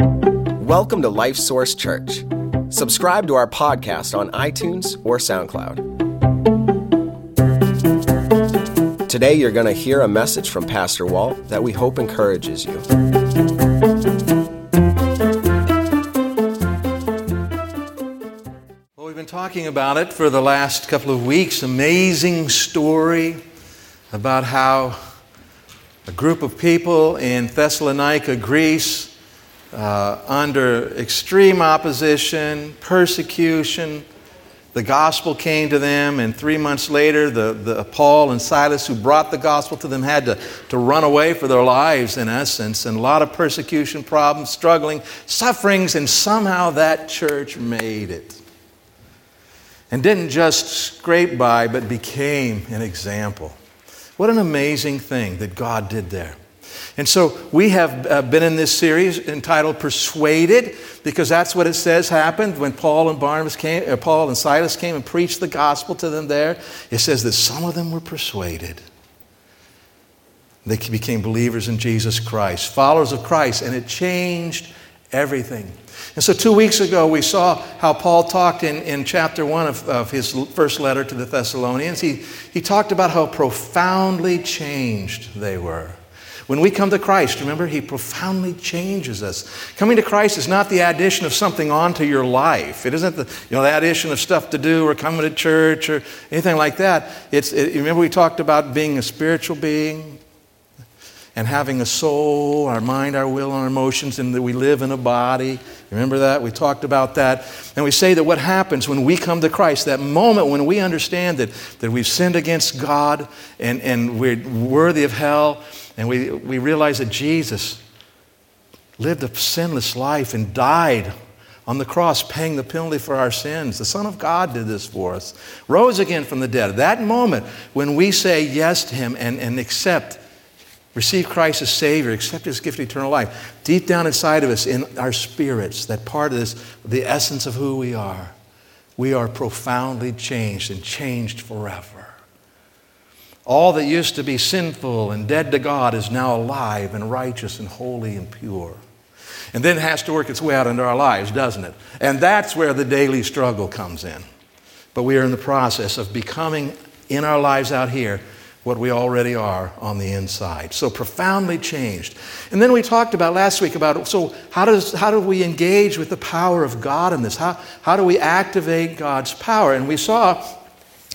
Welcome to Life Source Church. Subscribe to our podcast on iTunes or SoundCloud. Today, you're going to hear a message from Pastor Walt that we hope encourages you. Well, we've been talking about it for the last couple of weeks. Amazing story about how a group of people in Thessalonica, Greece, uh, under extreme opposition, persecution, the gospel came to them, and three months later, the, the Paul and Silas, who brought the gospel to them, had to, to run away for their lives, in essence, and a lot of persecution, problems, struggling, sufferings, and somehow that church made it. And didn't just scrape by, but became an example. What an amazing thing that God did there. And so we have uh, been in this series entitled Persuaded because that's what it says happened when Paul and Barnabas came, uh, Paul and Silas came and preached the gospel to them there. It says that some of them were persuaded. They became believers in Jesus Christ, followers of Christ, and it changed everything. And so, two weeks ago, we saw how Paul talked in, in chapter one of, of his first letter to the Thessalonians. He, he talked about how profoundly changed they were. When we come to Christ, remember, He profoundly changes us. Coming to Christ is not the addition of something onto your life. It isn't the, you know, the addition of stuff to do or coming to church or anything like that. It's, it, remember, we talked about being a spiritual being and having a soul, our mind, our will, our emotions, and that we live in a body. Remember that? We talked about that. And we say that what happens when we come to Christ, that moment when we understand that, that we've sinned against God and, and we're worthy of hell and we, we realize that Jesus lived a sinless life and died on the cross, paying the penalty for our sins. The Son of God did this for us, rose again from the dead. That moment when we say yes to Him and, and accept, receive Christ as Savior, accept His gift of eternal life, deep down inside of us, in our spirits, that part of this, the essence of who we are, we are profoundly changed and changed forever. All that used to be sinful and dead to God is now alive and righteous and holy and pure. And then it has to work its way out into our lives, doesn't it? And that's where the daily struggle comes in. But we are in the process of becoming in our lives out here what we already are on the inside. So profoundly changed. And then we talked about last week about so how does how do we engage with the power of God in this? How, how do we activate God's power? And we saw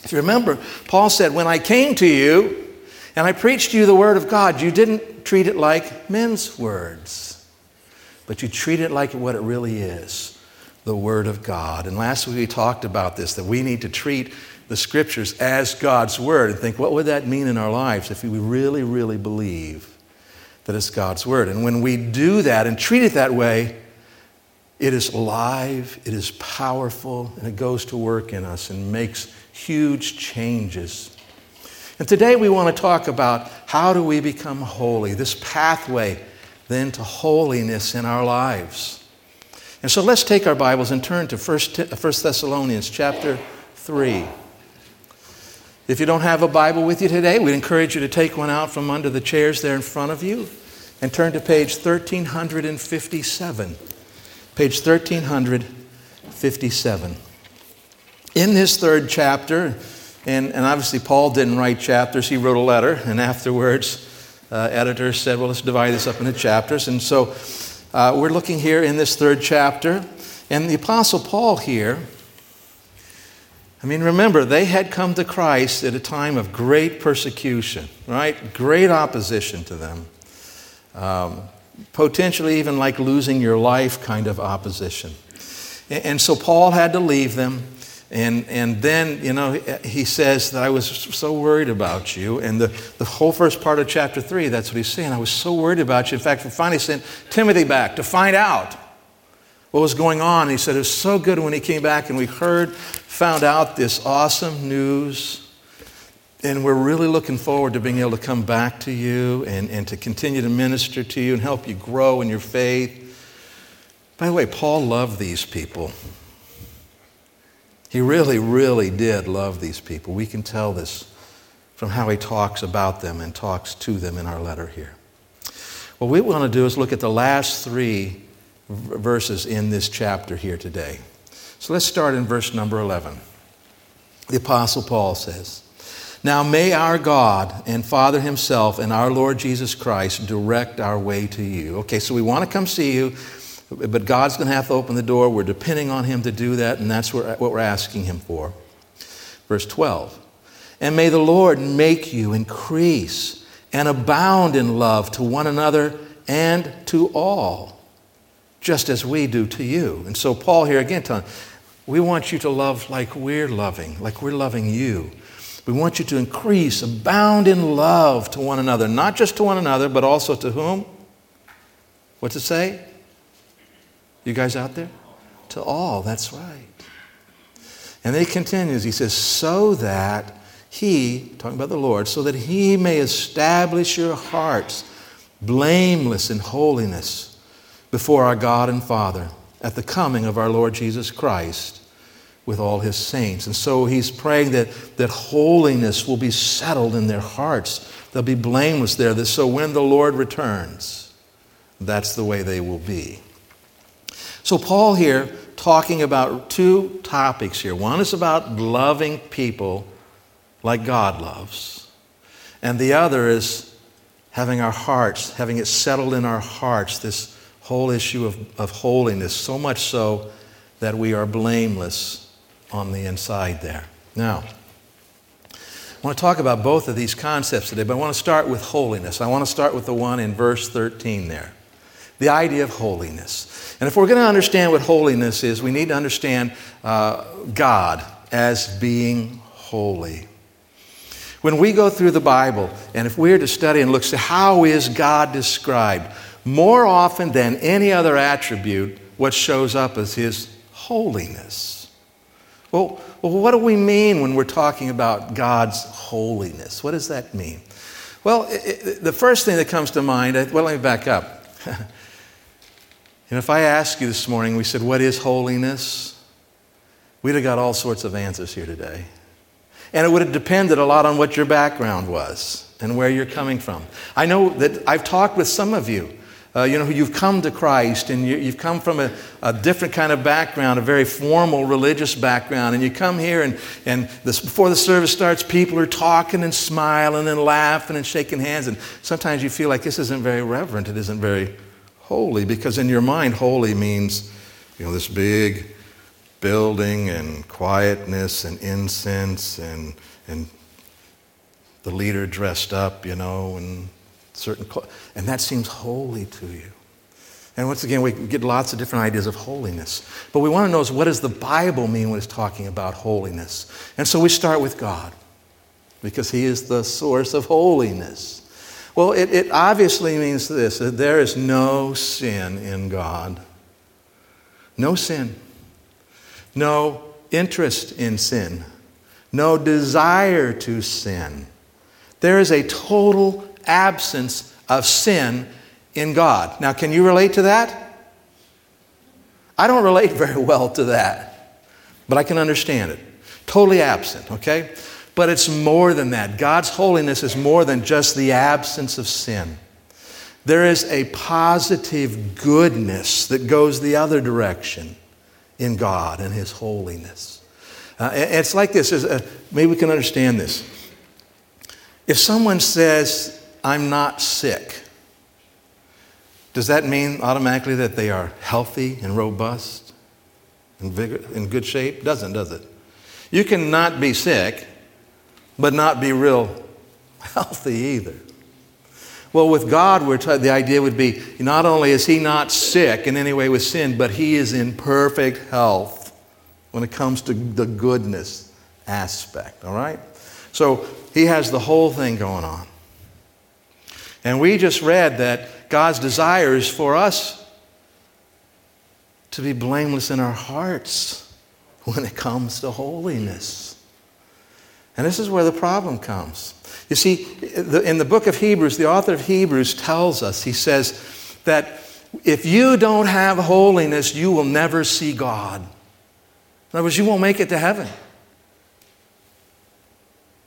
if you remember, Paul said, When I came to you and I preached to you the word of God, you didn't treat it like men's words, but you treat it like what it really is the word of God. And last week we talked about this that we need to treat the scriptures as God's word and think, what would that mean in our lives if we really, really believe that it's God's word? And when we do that and treat it that way, it is alive, it is powerful, and it goes to work in us and makes huge changes. And today we want to talk about how do we become holy, this pathway then to holiness in our lives. And so let's take our Bibles and turn to 1 uh, Thessalonians chapter 3. If you don't have a Bible with you today, we'd encourage you to take one out from under the chairs there in front of you and turn to page 1357. Page 1357 in this third chapter, and, and obviously Paul didn't write chapters, he wrote a letter, and afterwards, uh, editors said, well, let's divide this up into chapters. And so uh, we're looking here in this third chapter, and the Apostle Paul here, I mean, remember, they had come to Christ at a time of great persecution, right? Great opposition to them. Um, potentially even like losing your life kind of opposition. And so Paul had to leave them. And, and then, you know, he says that I was so worried about you. And the, the whole first part of chapter 3, that's what he's saying. I was so worried about you. In fact, we finally sent Timothy back to find out what was going on. And he said it was so good when he came back and we heard, found out this awesome news. And we're really looking forward to being able to come back to you and, and to continue to minister to you and help you grow in your faith. By the way, Paul loved these people. He really, really did love these people. We can tell this from how he talks about them and talks to them in our letter here. What we want to do is look at the last three verses in this chapter here today. So let's start in verse number 11. The Apostle Paul says, Now may our God and Father Himself and our Lord Jesus Christ direct our way to you. Okay, so we want to come see you, but God's going to have to open the door. We're depending on Him to do that, and that's what we're asking Him for. Verse 12 And may the Lord make you increase and abound in love to one another and to all, just as we do to you. And so, Paul here again telling, we want you to love like we're loving, like we're loving you. We want you to increase, abound in love to one another, not just to one another, but also to whom? What's it say? You guys out there? To all, that's right. And then he continues, he says, so that he, talking about the Lord, so that he may establish your hearts blameless in holiness before our God and Father at the coming of our Lord Jesus Christ with all his saints. And so he's praying that, that holiness will be settled in their hearts. They'll be blameless there. So when the Lord returns, that's the way they will be. So, Paul here talking about two topics here. One is about loving people like God loves, and the other is having our hearts, having it settled in our hearts, this whole issue of, of holiness, so much so that we are blameless on the inside there. Now, I want to talk about both of these concepts today, but I want to start with holiness. I want to start with the one in verse 13 there the idea of holiness. And if we're going to understand what holiness is, we need to understand uh, God as being holy. When we go through the Bible, and if we're to study and look, see how is God described, more often than any other attribute, what shows up is His holiness. Well, well, what do we mean when we're talking about God's holiness? What does that mean? Well, it, it, the first thing that comes to mind, well, let me back up. and if I ask you this morning, we said, What is holiness? We'd have got all sorts of answers here today. And it would have depended a lot on what your background was and where you're coming from. I know that I've talked with some of you. Uh, you know, you've come to Christ and you, have come from a, a, different kind of background, a very formal religious background, and you come here and, and this, before the service starts, people are talking and smiling and laughing and shaking hands, and sometimes you feel like this isn't very reverent, it isn't very holy, because in your mind, holy means, you know, this big building and quietness and incense and, and the leader dressed up, you know, and certain, and that seems holy to you. And once again, we get lots of different ideas of holiness. But we want to know is what does the Bible mean when it's talking about holiness? And so we start with God because He is the source of holiness. Well, it, it obviously means this that there is no sin in God. No sin no interest in sin, no desire to sin. There is a total absence of sin in God. Now, can you relate to that? I don't relate very well to that, but I can understand it. Totally absent, okay? But it's more than that. God's holiness is more than just the absence of sin. There is a positive goodness that goes the other direction in God and His holiness. Uh, it's like this. Uh, maybe we can understand this. If someone says, I'm not sick, does that mean automatically that they are healthy and robust and vigor, in good shape? Doesn't, does it? You cannot be sick, but not be real healthy either. Well, with God, we're t- the idea would be not only is he not sick in any way with sin, but he is in perfect health when it comes to the goodness aspect, all right? So he has the whole thing going on. And we just read that God's desire is for us to be blameless in our hearts when it comes to holiness. And this is where the problem comes. You see, in the book of Hebrews, the author of Hebrews tells us, he says that if you don't have holiness, you will never see God. In other words, you won't make it to heaven.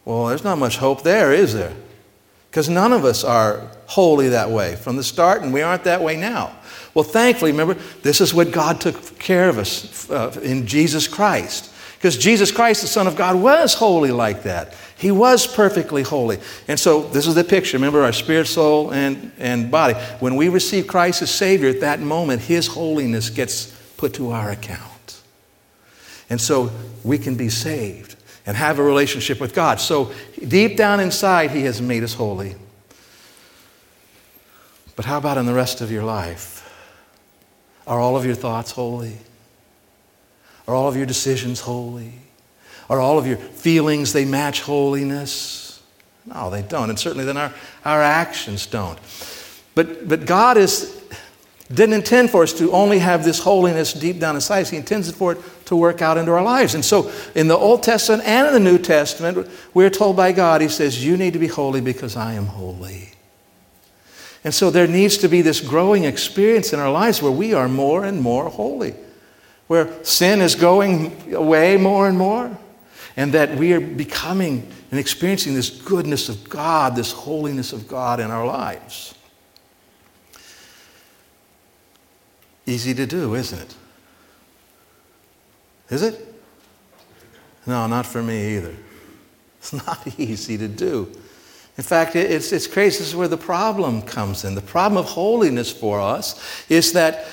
Well, there's not much hope there, is there? Because none of us are holy that way from the start, and we aren't that way now. Well, thankfully, remember, this is what God took care of us uh, in Jesus Christ. Because Jesus Christ, the Son of God, was holy like that. He was perfectly holy. And so this is the picture. Remember our spirit, soul, and, and body. When we receive Christ as Savior, at that moment, His holiness gets put to our account. And so we can be saved and have a relationship with God. So deep down inside, He has made us holy. But how about in the rest of your life? Are all of your thoughts holy? Are all of your decisions holy? Are all of your feelings, they match holiness? No, they don't. And certainly then our, our actions don't. But, but God is, didn't intend for us to only have this holiness deep down inside. He intends for it to work out into our lives. And so in the Old Testament and in the New Testament, we're told by God, He says, You need to be holy because I am holy. And so there needs to be this growing experience in our lives where we are more and more holy, where sin is going away more and more, and that we are becoming and experiencing this goodness of God, this holiness of God in our lives. Easy to do, isn't it? Is it? No, not for me either. It's not easy to do. In fact, it's, it's crazy. This is where the problem comes in. The problem of holiness for us is that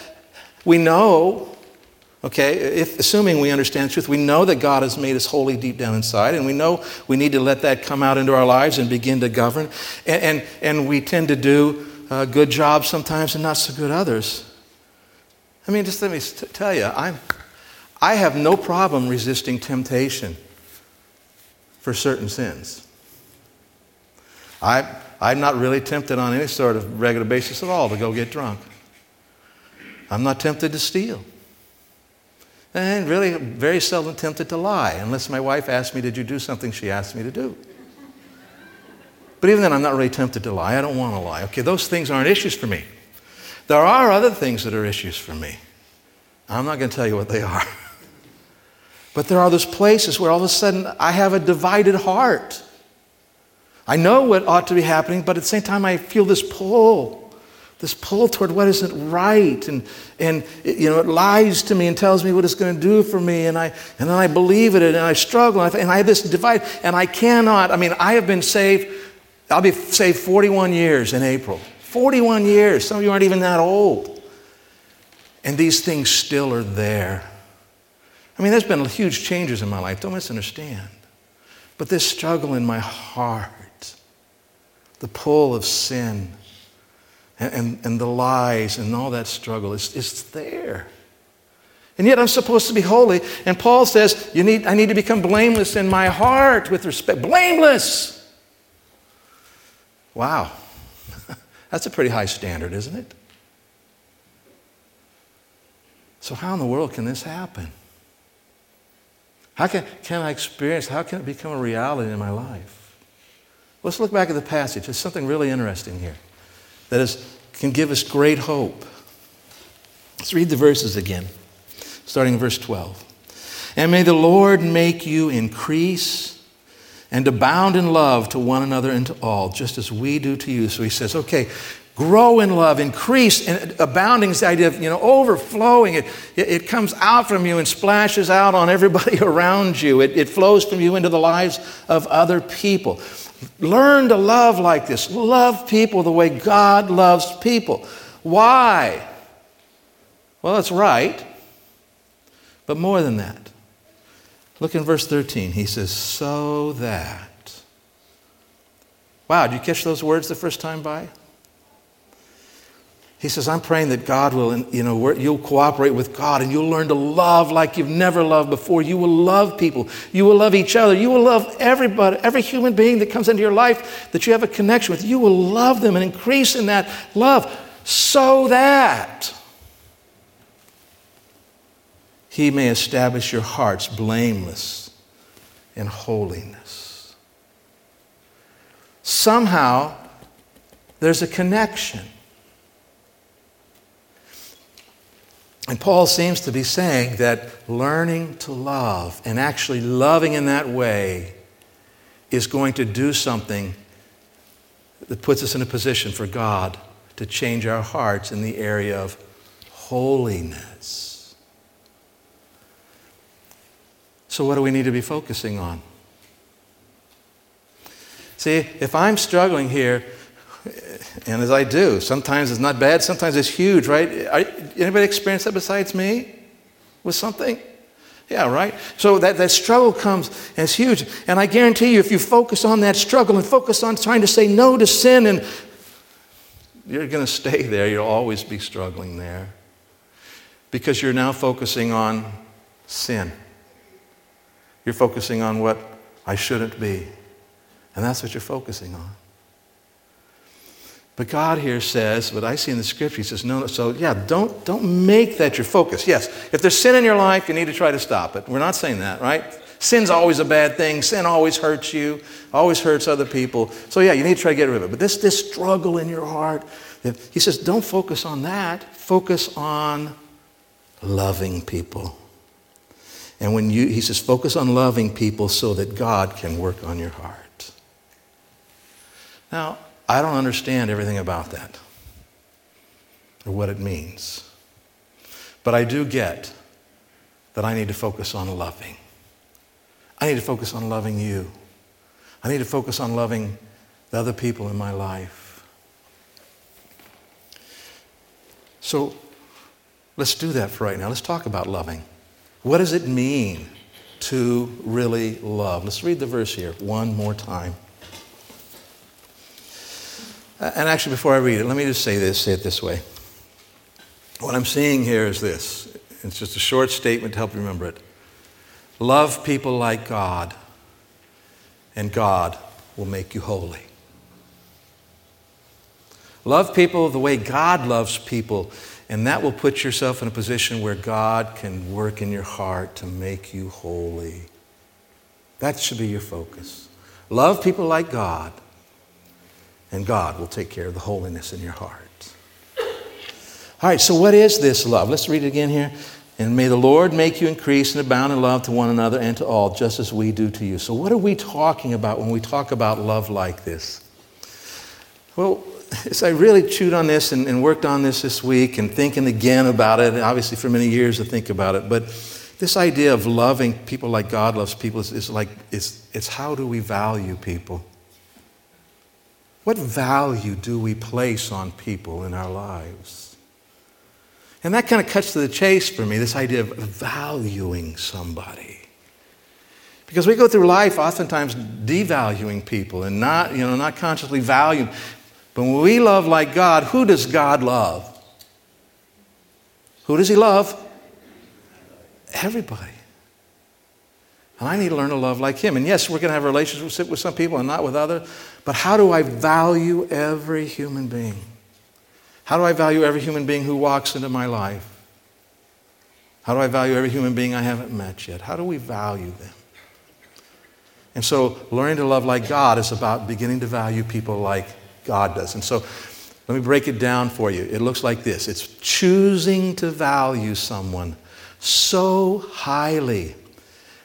we know, okay, if, assuming we understand truth, we know that God has made us holy deep down inside, and we know we need to let that come out into our lives and begin to govern. And, and, and we tend to do a good jobs sometimes and not so good others. I mean, just let me tell you, I'm, I have no problem resisting temptation for certain sins. I, I'm not really tempted on any sort of regular basis at all to go get drunk. I'm not tempted to steal. And really, very seldom tempted to lie, unless my wife asks me, Did you do something she asked me to do? But even then, I'm not really tempted to lie. I don't want to lie. Okay, those things aren't issues for me. There are other things that are issues for me. I'm not going to tell you what they are. but there are those places where all of a sudden I have a divided heart. I know what ought to be happening, but at the same time, I feel this pull this pull toward what isn't right and, and you know it lies to me and tells me what it's going to do for me and, I, and then i believe it and i struggle and I, and I have this divide and i cannot i mean i have been saved i'll be saved 41 years in april. 41 years. Some of you aren't even that old. And these things still are there. I mean there's been huge changes in my life don't misunderstand. But this struggle in my heart the pull of sin and, and, the lies and all that struggle is, is there. And yet I'm supposed to be holy. And Paul says, you need, I need to become blameless in my heart with respect. Blameless! Wow. That's a pretty high standard, isn't it? So, how in the world can this happen? How can, can I experience, how can it become a reality in my life? Let's look back at the passage. There's something really interesting here that is, can give us great hope. Let's read the verses again, starting in verse 12. And may the Lord make you increase and abound in love to one another and to all, just as we do to you. So he says, okay, grow in love, increase, and abounding is the idea of, you know, overflowing. It, it, it, comes out from you and splashes out on everybody around you. It, it flows from you into the lives of other people. Learn to love like this. Love people the way God loves people. Why? Well, it's right, but more than that. Look in verse 13. He says, So that. Wow, did you catch those words the first time by? He says, I'm praying that God will, you know, you'll cooperate with God and you'll learn to love like you've never loved before. You will love people. You will love each other. You will love everybody, every human being that comes into your life that you have a connection with. You will love them and increase in that love so that He may establish your hearts blameless in holiness. Somehow, there's a connection And Paul seems to be saying that learning to love and actually loving in that way is going to do something that puts us in a position for God to change our hearts in the area of holiness. So, what do we need to be focusing on? See, if I'm struggling here, and as I do, sometimes it's not bad, sometimes it's huge, right? Anybody experience that besides me with something? Yeah, right? So that, that struggle comes and it's huge. And I guarantee you, if you focus on that struggle and focus on trying to say no to sin, and you're going to stay there, you'll always be struggling there. Because you're now focusing on sin. You're focusing on what I shouldn't be. And that's what you're focusing on. But God here says, what I see in the scripture, He says, no, no, so yeah, don't, don't make that your focus. Yes, if there's sin in your life, you need to try to stop it. We're not saying that, right? Sin's always a bad thing. Sin always hurts you, always hurts other people. So yeah, you need to try to get rid of it. But this, this struggle in your heart, he says, don't focus on that. Focus on loving people. And when you, he says, focus on loving people so that God can work on your heart. Now, I don't understand everything about that or what it means. But I do get that I need to focus on loving. I need to focus on loving you. I need to focus on loving the other people in my life. So let's do that for right now. Let's talk about loving. What does it mean to really love? Let's read the verse here one more time. Uh, and actually, before I read it, let me just say this, say it this way. What I'm seeing here is this. It's just a short statement to help you remember it. Love people like God, and God will make you holy. Love people the way God loves people, and that will put yourself in a position where God can work in your heart to make you holy. That should be your focus. Love people like God, and God will take care of the holiness in your heart. All right, so what is this love? Let's read it again here. And may the Lord make you increase and abound in love to one another and to all, just as we do to you. So, what are we talking about when we talk about love like this? Well, as I really chewed on this and, and worked on this this week and thinking again about it, obviously for many years to think about it, but this idea of loving people like God loves people is, is like, it's, it's how do we value people? What value do we place on people in our lives? And that kind of cuts to the chase for me, this idea of valuing somebody. Because we go through life oftentimes devaluing people and not, you know, not consciously valuing. But when we love like God, who does God love? Who does He love? Everybody. And I need to learn to love like him. And yes, we're going to have relationships with some people and not with others. But how do I value every human being? How do I value every human being who walks into my life? How do I value every human being I haven't met yet? How do we value them? And so, learning to love like God is about beginning to value people like God does. And so, let me break it down for you. It looks like this it's choosing to value someone so highly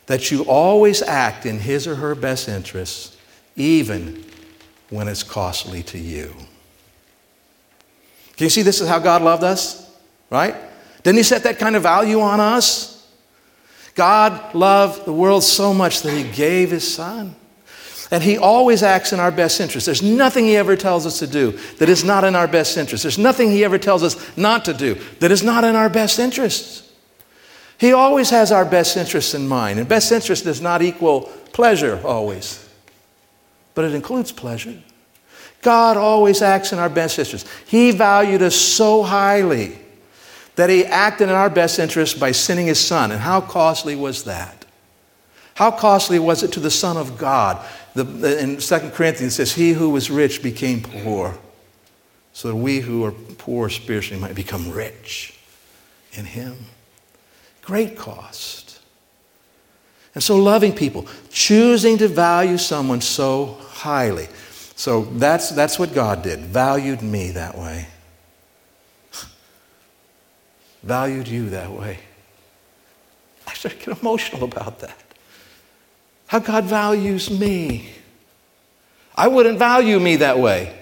that you always act in his or her best interests, even when it's costly to you. Can you see this is how God loved us? Right? Didn't he set that kind of value on us? God loved the world so much that he gave his son. And he always acts in our best interest. There's nothing he ever tells us to do that is not in our best interest. There's nothing he ever tells us not to do that is not in our best interests. He always has our best interests in mind. And best interest does not equal pleasure always, but it includes pleasure. God always acts in our best interests. He valued us so highly that he acted in our best interest by sending his son. And how costly was that? How costly was it to the Son of God? The, in 2 Corinthians it says, He who was rich became poor, so that we who are poor spiritually might become rich in him. Great cost. And so, loving people, choosing to value someone so highly. So, that's, that's what God did, valued me that way, valued you that way. I start get emotional about that. How God values me. I wouldn't value me that way,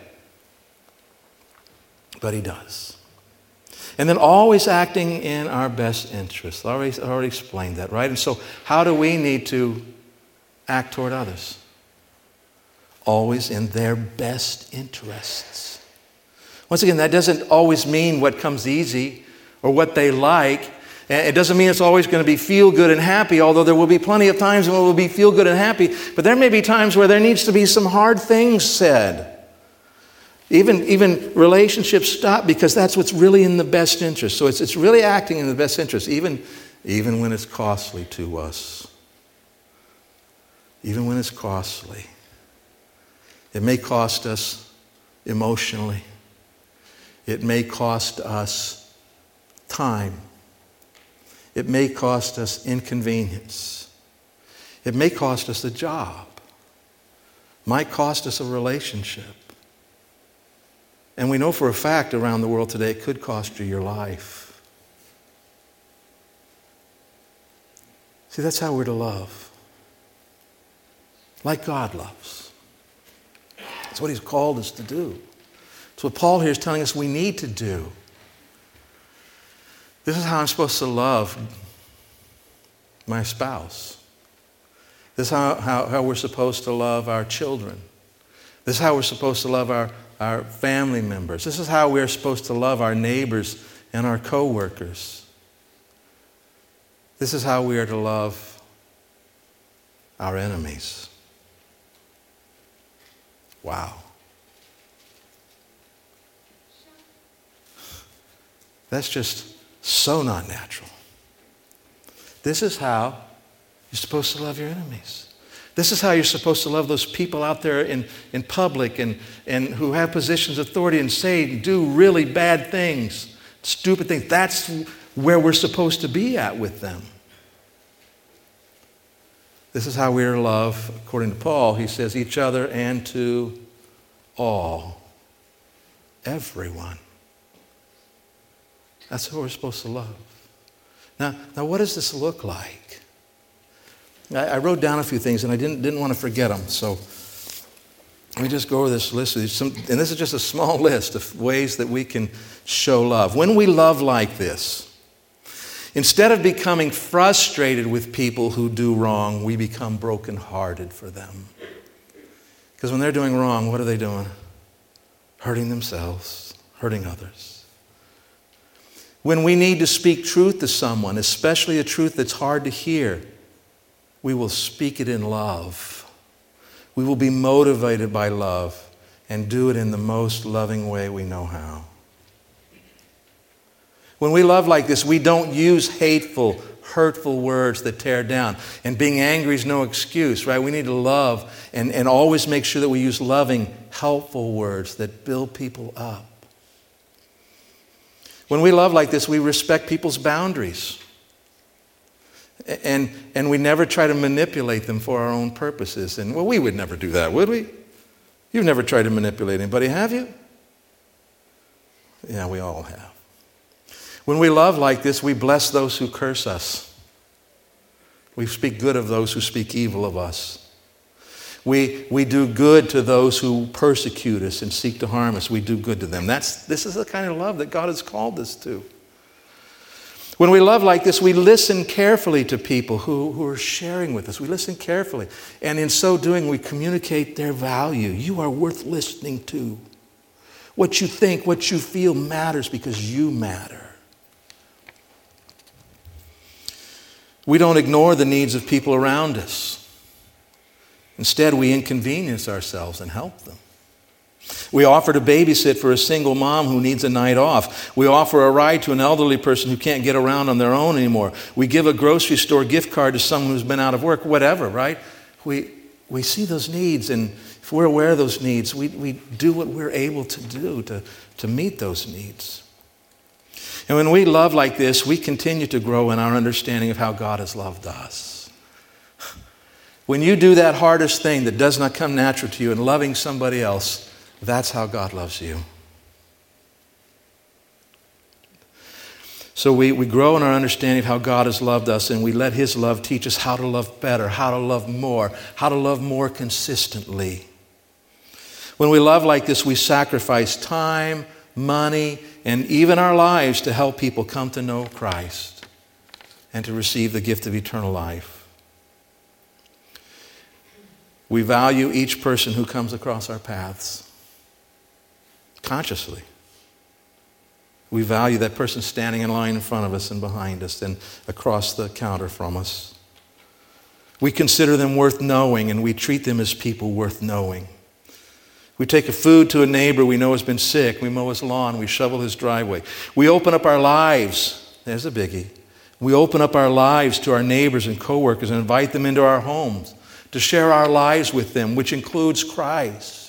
but He does. And then always acting in our best interests. I already, already explained that, right? And so, how do we need to act toward others? Always in their best interests. Once again, that doesn't always mean what comes easy or what they like. Eh, it doesn't mean it's always going to be feel good and happy, although there will be plenty of times when it will be feel good and happy. But there may be times where there needs to be some hard things said. Even, even relationships stop because that's what's really in the best interest. So it's, it's really acting in the best interest, even, even when it's costly to us. Even when it's costly. It may cost us emotionally, it may cost us time, it may cost us inconvenience, it may cost us a job, might cost us a relationship. And we know for a fact around the world today it could cost you your life. See, that's how we're to love. Like God loves. That's what He's called us to do. It's what Paul here is telling us we need to do. This is how I'm supposed to love my spouse. This is how, how, how we're supposed to love our children. This is how we're supposed to love our our family members. This is how we're supposed to love our neighbors and our coworkers. This is how we are to love our enemies. Wow. That's just so not natural. This is how you're supposed to love your enemies. This is how you're supposed to love those people out there in, in public and, and who have positions of authority and say, and do really bad things, stupid things. That's where we're supposed to be at with them. This is how we are to love, according to Paul. He says, each other and to all, everyone. That's who we're supposed to love. Now, now what does this look like? I, I wrote down a few things and I didn't, didn't want to forget them. So let me just go over this list. Some, and this is just a small list of ways that we can show love. When we love like this, instead of becoming frustrated with people who do wrong, we become brokenhearted for them. Because when they're doing wrong, what are they doing? Hurting themselves, hurting others. When we need to speak truth to someone, especially a truth that's hard to hear, we will speak it in love. We will be motivated by love and do it in the most loving way we know how. When we love like this, we don't use hateful, hurtful words that tear down. And being angry is no excuse, right? We need to love and, and always make sure that we use loving, helpful words that build people up. When we love like this, we respect people's boundaries. And, and we never try to manipulate them for our own purposes. And well, we would never do that, would we? You've never tried to manipulate anybody, have you? Yeah, we all have. When we love like this, we bless those who curse us. We speak good of those who speak evil of us. We, we do good to those who persecute us and seek to harm us. We do good to them. That's, this is the kind of love that God has called us to. When we love like this, we listen carefully to people who, who are sharing with us. We listen carefully. And in so doing, we communicate their value. You are worth listening to. What you think, what you feel matters because you matter. We don't ignore the needs of people around us. Instead, we inconvenience ourselves and help them. We offer to babysit for a single mom who needs a night off. We offer a ride to an elderly person who can't get around on their own anymore. We give a grocery store gift card to someone who's been out of work, whatever, right? We, we see those needs, and if we're aware of those needs, we, we do what we're able to do to, to meet those needs. And when we love like this, we continue to grow in our understanding of how God has loved us. When you do that hardest thing that does not come natural to you in loving somebody else, that's how God loves you. So we, we grow in our understanding of how God has loved us, and we let His love teach us how to love better, how to love more, how to love more consistently. When we love like this, we sacrifice time, money, and even our lives to help people come to know Christ and to receive the gift of eternal life. We value each person who comes across our paths consciously. We value that person standing in line in front of us and behind us and across the counter from us. We consider them worth knowing and we treat them as people worth knowing. We take a food to a neighbor we know has been sick. We mow his lawn. We shovel his driveway. We open up our lives. There's a biggie. We open up our lives to our neighbors and coworkers and invite them into our homes to share our lives with them, which includes Christ.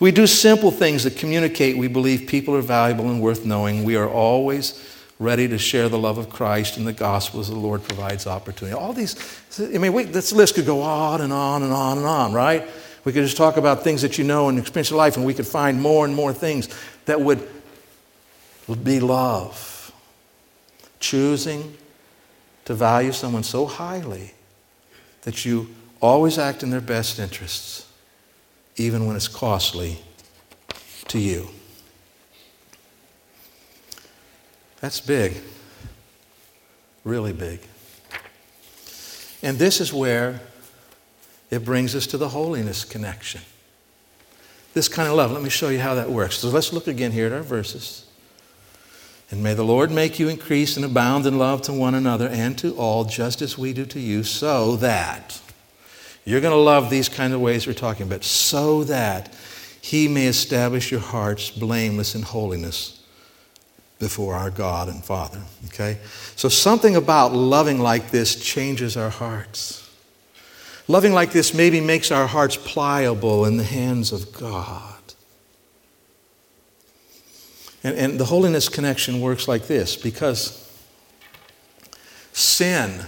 We do simple things that communicate we believe people are valuable and worth knowing. We are always ready to share the love of Christ and the gospel as the Lord provides opportunity. All these, I mean, this list could go on and on and on and on, right? We could just talk about things that you know and experience your life, and we could find more and more things that would be love. Choosing to value someone so highly that you always act in their best interests, even when it's costly to you. That's big, really big. And this is where it brings us to the holiness connection. This kind of love. Let me show you how that works. So let's look again here at our verses. And may the Lord make you increase and abound in love to one another and to all, just as we do to you, so that you're going to love these kind of ways we're talking about, so that he may establish your hearts blameless in holiness before our God and Father. Okay? So something about loving like this changes our hearts. Loving like this maybe makes our hearts pliable in the hands of God. And, and the holiness connection works like this because sin,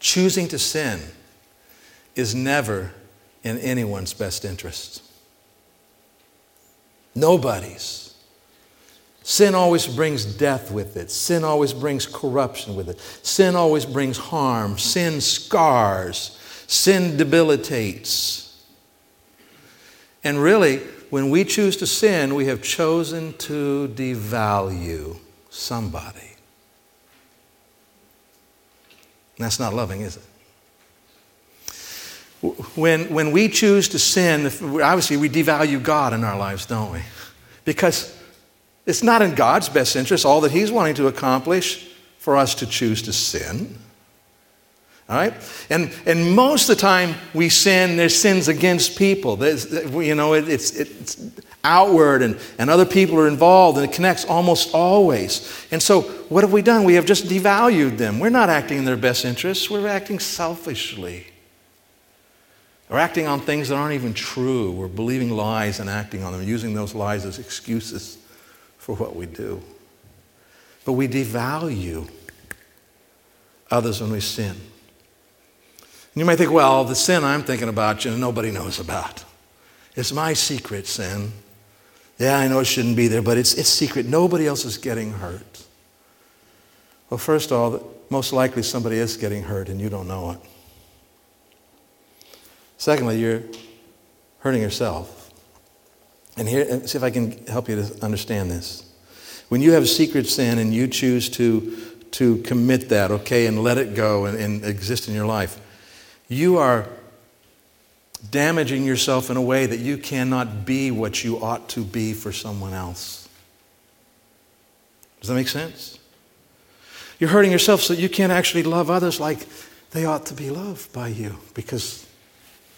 choosing to sin, is never in anyone's best interest. Nobody's. Sin always brings death with it. Sin always brings corruption with it. Sin always brings harm. Sin scars. Sin debilitates. And really, when we choose to sin, we have chosen to devalue somebody. And that's not loving, is it? When, when we choose to sin, obviously we devalue God in our lives, don't we? Because it's not in God's best interest, all that He's wanting to accomplish, for us to choose to sin. All right? And, and most of the time we sin, there's sins against people. There's, you know, it, it's, it's outward and, and other people are involved and it connects almost always. And so what have we done? We have just devalued them. We're not acting in their best interests, we're acting selfishly. We're acting on things that aren't even true. We're believing lies and acting on them, using those lies as excuses for what we do. But we devalue others when we sin. And you might think, well, the sin I'm thinking about, you know, nobody knows about. It's my secret sin. Yeah, I know it shouldn't be there, but it's, it's secret. Nobody else is getting hurt. Well, first of all, most likely somebody is getting hurt and you don't know it. Secondly, you're hurting yourself. And here, see if I can help you to understand this. When you have secret sin and you choose to, to commit that, okay, and let it go and, and exist in your life, you are damaging yourself in a way that you cannot be what you ought to be for someone else. Does that make sense? You're hurting yourself so you can't actually love others like they ought to be loved by you because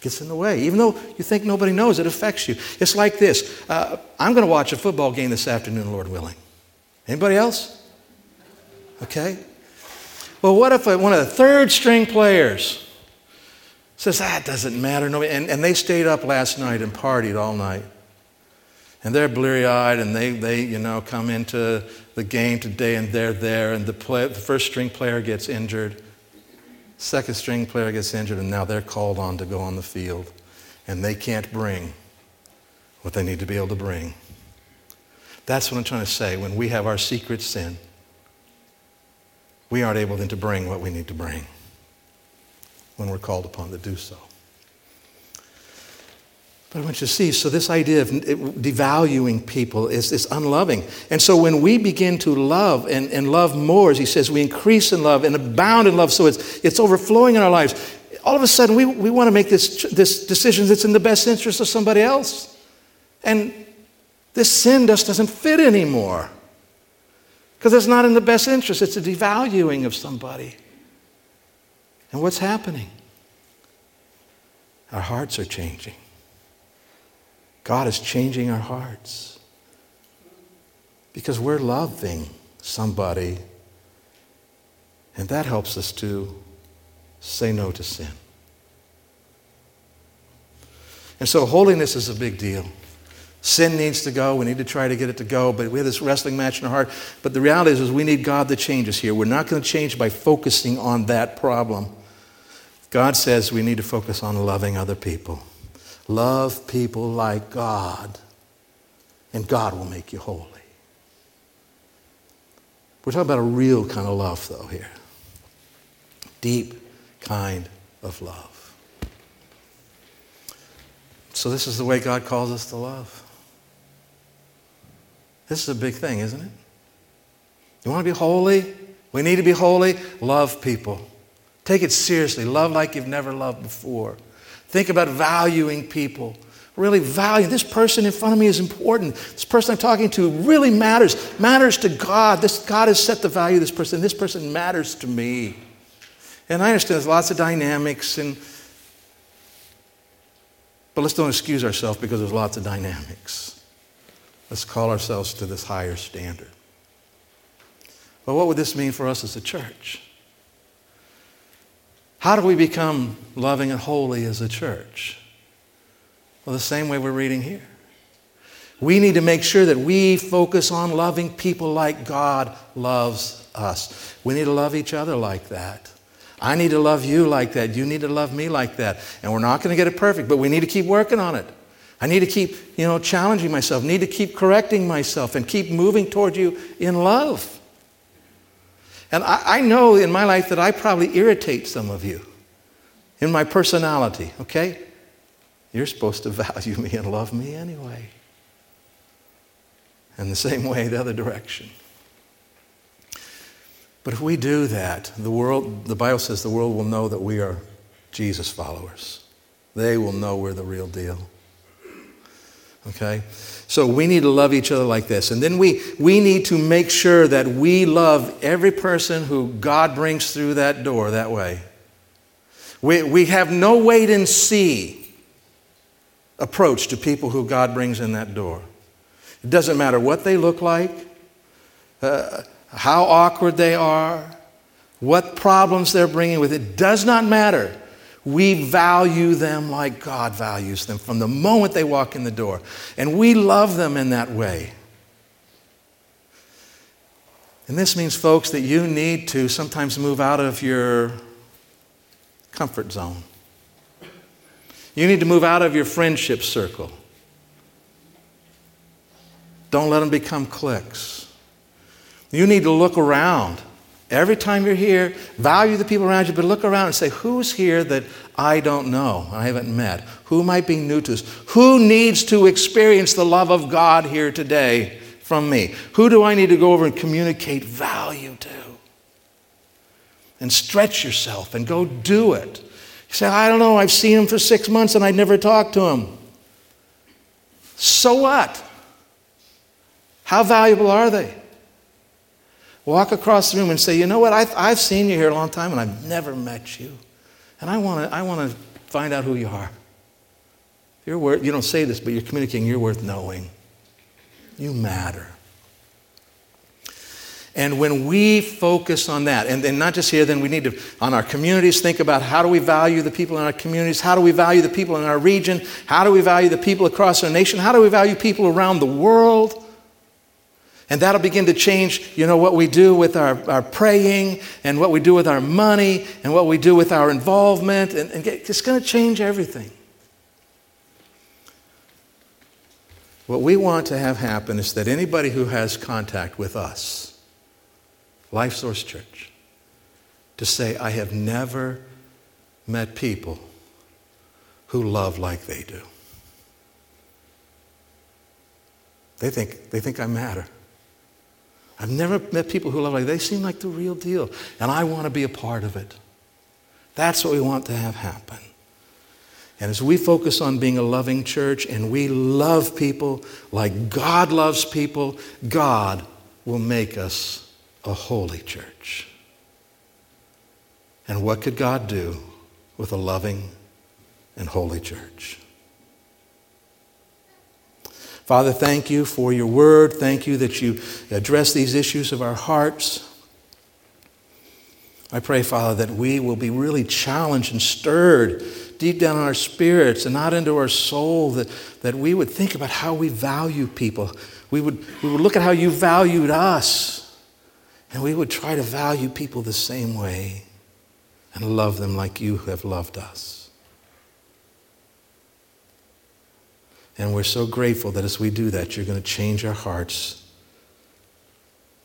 gets in the way. Even though you think nobody knows, it affects you. It's like this. Uh, I'm going to watch a football game this afternoon, Lord willing. Anybody else? Okay. Well, what if one of the third string players says, that ah, doesn't matter. No, and, and they stayed up last night and partied all night. And they're bleary eyed and they, they, you know, come into the game today and they're there and the, play, the first string player gets injured. Second string player gets injured and now they're called on to go on the field. And they can't bring what they need to be able to bring. That's what I'm trying to say. When we have our secret sin, we aren't able then to bring what we need to bring when we're called upon to do so. But I want you to see, so this idea of devaluing people is, is unloving. And so when we begin to love and, and love more, as he says, we increase in love and abound in love, so it's, it's overflowing in our lives. All of a sudden, we, we want to make this, this decision that's in the best interest of somebody else. And this sin just doesn't fit anymore. Because it's not in the best interest, it's a devaluing of somebody. And what's happening? Our hearts are changing. God is changing our hearts because we're loving somebody, and that helps us to say no to sin. And so, holiness is a big deal. Sin needs to go. We need to try to get it to go, but we have this wrestling match in our heart. But the reality is, is we need God to change us here. We're not going to change by focusing on that problem. God says we need to focus on loving other people. Love people like God, and God will make you holy. We're talking about a real kind of love, though, here. Deep kind of love. So, this is the way God calls us to love. This is a big thing, isn't it? You want to be holy? We need to be holy. Love people. Take it seriously. Love like you've never loved before. Think about valuing people. Really value this person in front of me is important. This person I'm talking to really matters. Matters to God. This God has set the value of this person. This person matters to me. And I understand there's lots of dynamics and but let's don't excuse ourselves because there's lots of dynamics. Let's call ourselves to this higher standard. But what would this mean for us as a church? How do we become loving and holy as a church? Well, the same way we're reading here. We need to make sure that we focus on loving people like God loves us. We need to love each other like that. I need to love you like that. You need to love me like that. And we're not going to get it perfect, but we need to keep working on it. I need to keep, you know, challenging myself, need to keep correcting myself and keep moving toward you in love. And I, I know in my life that I probably irritate some of you in my personality, okay? You're supposed to value me and love me anyway. And the same way, the other direction. But if we do that, the world, the Bible says the world will know that we are Jesus followers. They will know we're the real deal. Okay? So we need to love each other like this. And then we, we need to make sure that we love every person who God brings through that door that way. We, we have no wait and see approach to people who God brings in that door. It doesn't matter what they look like, uh, how awkward they are, what problems they're bringing with it. it does not matter. We value them like God values them from the moment they walk in the door. And we love them in that way. And this means, folks, that you need to sometimes move out of your comfort zone. You need to move out of your friendship circle. Don't let them become cliques. You need to look around Every time you're here, value the people around you, but look around and say, who's here that I don't know, I haven't met? Who might be new to us? Who needs to experience the love of God here today from me? Who do I need to go over and communicate value to? And stretch yourself and go do it. You say, I don't know, I've seen him for six months and I never talked to him. So what? How valuable are they? Walk across the room and say, you know what, I've, I've seen you here a long time and I've never met you. And I want to I wanna find out who you are. You're worth, you don't say this, but you're communicating you're worth knowing. You matter. And when we focus on that, and, and not just here, then we need to, on our communities, think about how do we value the people in our communities? How do we value the people in our region? How do we value the people across our nation? How do we value people around the world? And that'll begin to change, you know, what we do with our, our praying and what we do with our money and what we do with our involvement. And, and get, it's going to change everything. What we want to have happen is that anybody who has contact with us, Life Source Church, to say, I have never met people who love like they do. They think, they think I matter. I've never met people who love like they seem like the real deal, and I want to be a part of it. That's what we want to have happen. And as we focus on being a loving church and we love people like God loves people, God will make us a holy church. And what could God do with a loving and holy church? Father, thank you for your word. Thank you that you address these issues of our hearts. I pray, Father, that we will be really challenged and stirred deep down in our spirits and not into our soul, that, that we would think about how we value people. We would, we would look at how you valued us, and we would try to value people the same way and love them like you have loved us. And we're so grateful that as we do that, you're going to change our hearts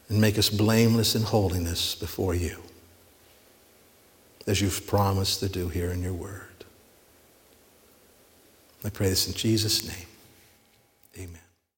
and make us blameless in holiness before you, as you've promised to do here in your word. I pray this in Jesus' name.